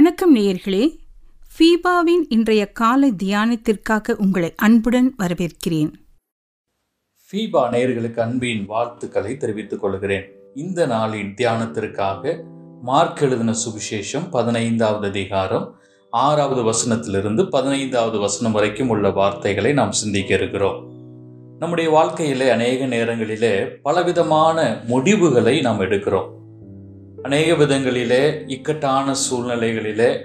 வணக்கம் நேயர்களே. ஃபீபாவின் இன்றைய காலை தியானத்திற்காக உங்களை அன்புடன் வரவேற்கிறேன். ஃபீபா நேயர்களுக்கு அன்பின் வாழ்த்துக்களை தெரிவித்துக் கொள்கிறேன். இந்த நாளின் தியானத்திற்காக மார்க் எழுதின சுவிசேஷம் பதினைந்தாவது அதிகாரம் ஆறாவது வசனத்திலிருந்து பதினைந்தாவது வசனம் வரைக்கும் உள்ள வார்த்தைகளை நாம் சிந்திக்க இருக்கிறோம். நம்முடைய வாழ்க்கையிலே அநேக நேரங்களிலே பலவிதமான முடிவுகளை நாம் எடுக்கிறோம். அநேக விதங்களிலே இக்கட்டான சூழ்நிலைகளிலே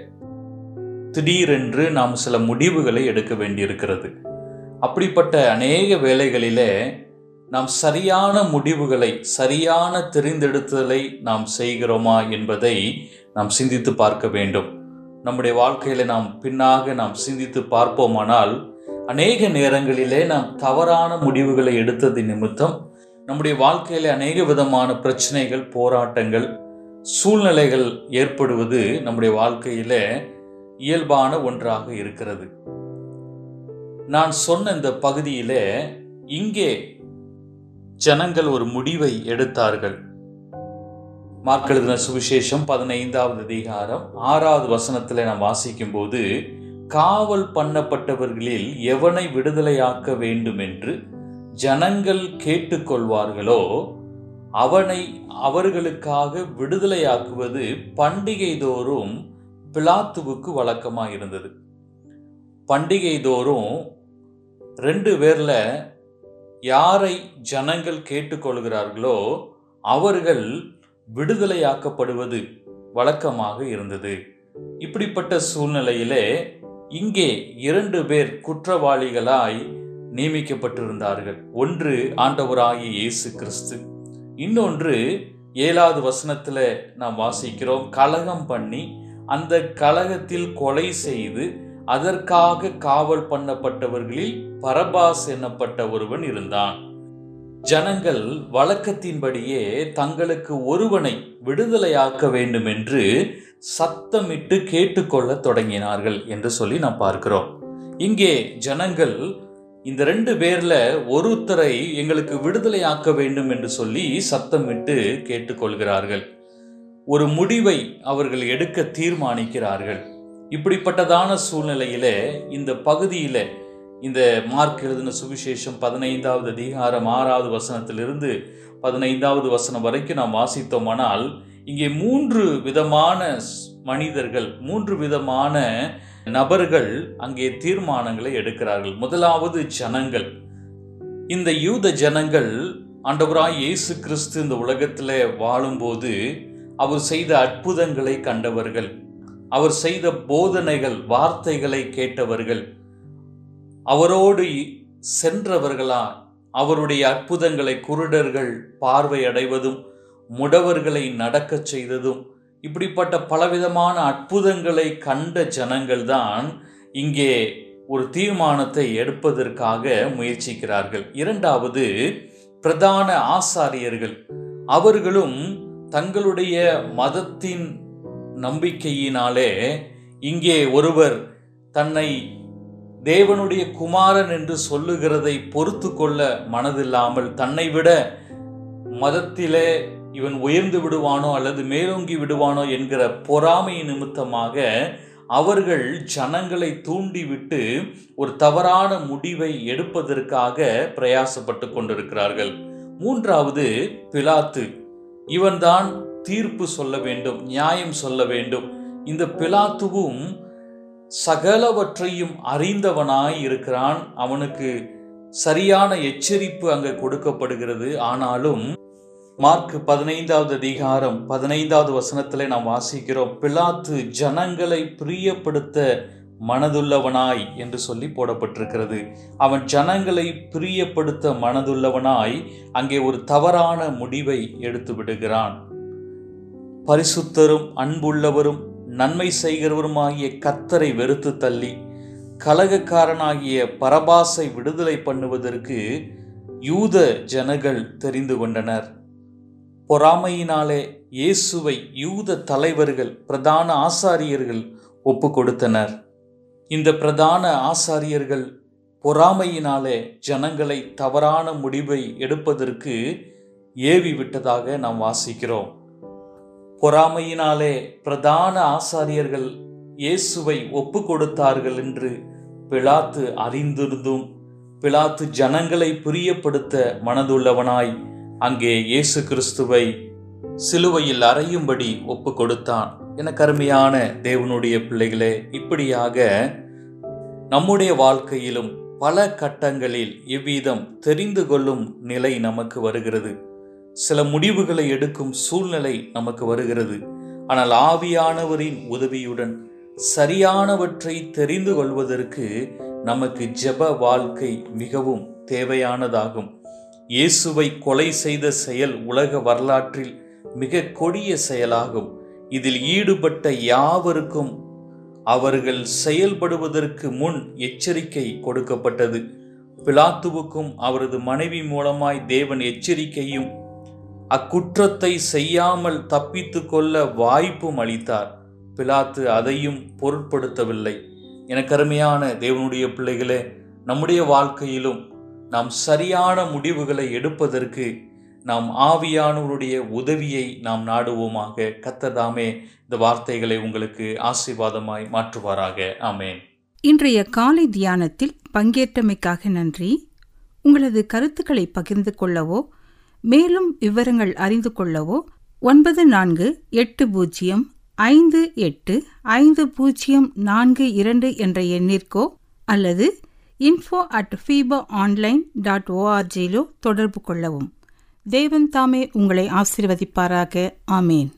திடீரென்று நாம் சில முடிவுகளை எடுக்க வேண்டியிருக்கிறது. அப்படிப்பட்ட அநேக வேலைகளிலே நாம் சரியான முடிவுகளை சரியான தெரிந்தெடுத்தலை நாம் செய்கிறோமா என்பதை நாம் சிந்தித்து பார்க்க வேண்டும். நம்முடைய வாழ்க்கையில நாம் பின்னாக நாம் சிந்தித்து பார்ப்போமானால் அநேக நேரங்களிலே நாம் தவறான முடிவுகளை எடுத்தது நிமித்தம் நம்முடைய வாழ்க்கையில அநேக விதமான பிரச்சனைகள் போராட்டங்கள் சூழ்நிலைகள் ஏற்படுவது நம்முடைய வாழ்க்கையில் இயல்பான ஒன்றாக இருக்கிறது. நான் சொன்ன இந்த பகுதியில் இங்கே ஜனங்கள் ஒரு முடிவை எடுத்தார்கள். மார்க் எழுதின சுவிசேஷம் பதினைந்தாவது அதிகாரம் ஆறாவது வசனத்தில் நாம் வாசிக்கும் போது காவல் பண்ணப்பட்டவர்களில் எவனை விடுதலையாக்க வேண்டும் என்று ஜனங்கள் கேட்டுக்கொள்வார்களோ அவனை அவர்களுக்காக விடுதலையாக்குவது பண்டிகை தோறும் பிலாத்துவுக்கு வழக்கமாக இருந்தது பண்டிகை தோறும் ரெண்டு பேரில் யாரை ஜனங்கள் கேட்டுக்கொள்கிறார்களோ அவர்கள் விடுதலையாக்கப்படுவது வழக்கமாக இருந்தது. இப்படிப்பட்ட சூழ்நிலையிலே இங்கே இரண்டு பேர் குற்றவாளிகளாய் நியமிக்கப்பட்டிருந்தார்கள். ஒன்று ஆண்டவராகிய இயேசு கிறிஸ்து. இன்னொன்று ஏழாவது வசனத்தில் நாம் வாசிக்கிறோம் கலகம் பண்ணி அந்த கலகத்தில் கொலை செய்து அதற்காக காவல் பண்ணப்பட்டவர்களில் பரபாஸ் என்னப்பட்ட ஒருவன் இருந்தான். ஜனங்கள் வழக்கத்தின்படியே தங்களுக்கு ஒருவனை விடுதலையாக்க வேண்டும் என்று சத்தமிட்டு கேட்டுக்கொள்ள தொடங்கினார்கள் என்று சொல்லி நாம் பார்க்கிறோம். இங்கே ஜனங்கள் இந்த ரெண்டு பேர்ல ஒருத்தரை எங்களுக்கு விடுதலையாக்க வேண்டும் என்று சொல்லி சத்தமிட்டு கேட்டுக்கொள்கிறார்கள். ஒரு முடிவை அவர்கள் எடுக்க தீர்மானிக்கிறார்கள். இப்படிப்பட்டதான சூழ்நிலையில இந்த பகுதியில இந்த மார்க் எழுதின சுவிசேஷம் பதினைந்தாவது அதிகாரம் ஆறாவது வசனத்திலிருந்து பதினைந்தாவது வசனம் வரைக்கும் நாம் வாசித்தோமானால் இங்கே மூன்று விதமான மனிதர்கள் மூன்று விதமான நபர்கள் அங்கே தீர்மானங்களை எடுக்கிறார்கள். முதலாவது ஜனங்கள். இந்த யூத ஜனங்கள் ஆண்டவராய் இயேசு கிறிஸ்து இந்த உலகத்தில் வாழும்போது அவர் செய்த அற்புதங்களை கண்டவர்கள். அவர் செய்த போதனைகள் வார்த்தைகளை கேட்டவர்கள். அவரோடு சென்றவர்களா அவருடைய அற்புதங்களை குருடர்கள் பார்வை அடைவதும் முடவர்களை நடக்கச் செய்ததும் இப்படிப்பட்ட பலவிதமான அற்புதங்களை கண்ட ஜனங்கள் தான் இங்கே ஒரு தீர்மானத்தை எடுப்பதற்காக முயற்சிக்கிறார்கள். இரண்டாவது பிரதான ஆசாரியர்கள். அவர்களும் தங்களுடைய மதத்தின் நம்பிக்கையினாலே இங்கே ஒருவர் தன்னை தேவனுடைய குமாரன் என்று சொல்லுகிறதை பொறுத்து கொள்ள மனதில்லாமல் தன்னை விட மதத்திலே இவன் உயர்ந்து விடுவானோ அல்லது மேலோங்கி விடுவானோ என்கிற பொறாமை நிமித்தமாக அவர்கள் ஜனங்களை தூண்டிவிட்டு ஒரு தவறான முடிவை எடுப்பதற்காக பிரயாசப்பட்டு கொண்டிருக்கிறார்கள். மூன்றாவது பிலாத்து. இவன்தான் தீர்ப்பு சொல்ல வேண்டும் நியாயம் சொல்ல வேண்டும். இந்த பிலாத்துவும் சகலவற்றையும் அறிந்தவனாய் இருக்கிறான். அவனுக்கு சரியான எச்சரிப்பு அங்கே கொடுக்கப்படுகிறது. ஆனாலும் மார்க் பதினைந்தாவது அதிகாரம் பதினைந்தாவது வசனத்தில் நாம் வாசிக்கிறோம். பிலாத்து ஜனங்களை பிரியப்படுத்த மனதுள்ளவனாய் என்று சொல்லி போடப்பட்டிருக்கிறது. அவன் ஜனங்களை பிரியப்படுத்த மனதுள்ளவனாய் அங்கே ஒரு தவறான முடிவை எடுத்து விடுகிறான். பரிசுத்தரும் அன்புள்ளவரும் நன்மை செய்கிறவருமாகிய கத்தரை வெறுத்து தள்ளி கலகக்காரனாகிய பரபாசை விடுதலை பண்ணுவதற்கு யூத ஜனங்கள் தெரிந்து கொண்டனர். பொறாமையினாலே இயேசுவை யூத தலைவர்கள் பிரதான ஆசாரியர்கள் ஒப்பு கொடுத்தனர் இந்த பிரதான ஆசாரியர்கள் பொறாமையினாலே ஜனங்களை தவறான முடிவை எடுப்பதற்கு ஏவி விட்டதாக நாம் வாசிக்கிறோம். பொறாமையினாலே பிரதான ஆசாரியர்கள் இயேசுவை ஒப்பு கொடுத்தார்கள் என்று பிலாத்து அறிந்திருந்தும் பிலாத்து ஜனங்களை பிரியப்படுத்த மனதுள்ளவனாய் அங்கே இயேசு கிறிஸ்துவை சிலுவையில் அறையும்படி ஒப்பு கொடுத்தான் என கருமையான தேவனுடைய பிள்ளைகளே இப்படியாக நம்முடைய வாழ்க்கையிலும் பல கட்டங்களில் இவ்விதம் தெரிந்து கொள்ளும் நிலை நமக்கு வருகிறது. சில முடிவுகளை எடுக்கும் சூழ்நிலை நமக்கு வருகிறது. ஆனால் ஆவியானவரின் உதவியுடன் சரியானவற்றை தெரிந்து கொள்வதற்கு நமக்கு ஜெப வாழ்க்கை மிகவும் தேவையானதாகும். இயேசுவை கொலை செய்த செயல் உலக வரலாற்றில் மிக கொடிய செயலாகும். இதில் ஈடுபட்ட யாவருக்கும் அவர்கள் செயல்படுவதற்கு முன் எச்சரிக்கை கொடுக்கப்பட்டது. பிலாத்துவுக்கும் அவரது மனைவி மூலமாய் தேவன் எச்சரிக்கையும் அக்குற்றத்தை செய்யாமல் தப்பித்து கொள்ள வாய்ப்பும் அளித்தார். பிலாத்து அதையும் பொருட்படுத்தவில்லை. என கருமையான தேவனுடைய பிள்ளைகளே நம்முடைய வாழ்க்கையிலும் நாம் சரியான முடிவுகளை எடுப்பதற்கு நாம் ஆவியானவருடைய உதவியை நாம் நாடுவோமாக. கத்ததாமே இந்த வார்த்தைகளை உங்களுக்கு ஆசீர்வாதமாய் மாற்றுவாராக. ஆமேன். இன்றைய காலை தியானத்தில் பங்கேற்றமைக்காக நன்றி. உங்களது கருத்துக்களை பகிர்ந்து கொள்ளவோ மேலும் விவரங்கள் அறிந்து கொள்ளவோ ஒன்பது நான்கு எட்டு பூஜ்ஜியம் ஐந்து எட்டு ஐந்து பூஜ்ஜியம் நான்கு இரண்டு என்ற எண்ணிற்கோ அல்லது info at FIBA online dot ஓஆர்ஜியிலோ தொடர்பு கொள்ளவும். தேவன் தாமே உங்களை ஆசிர்வதிப்பாராக. ஆமேன்.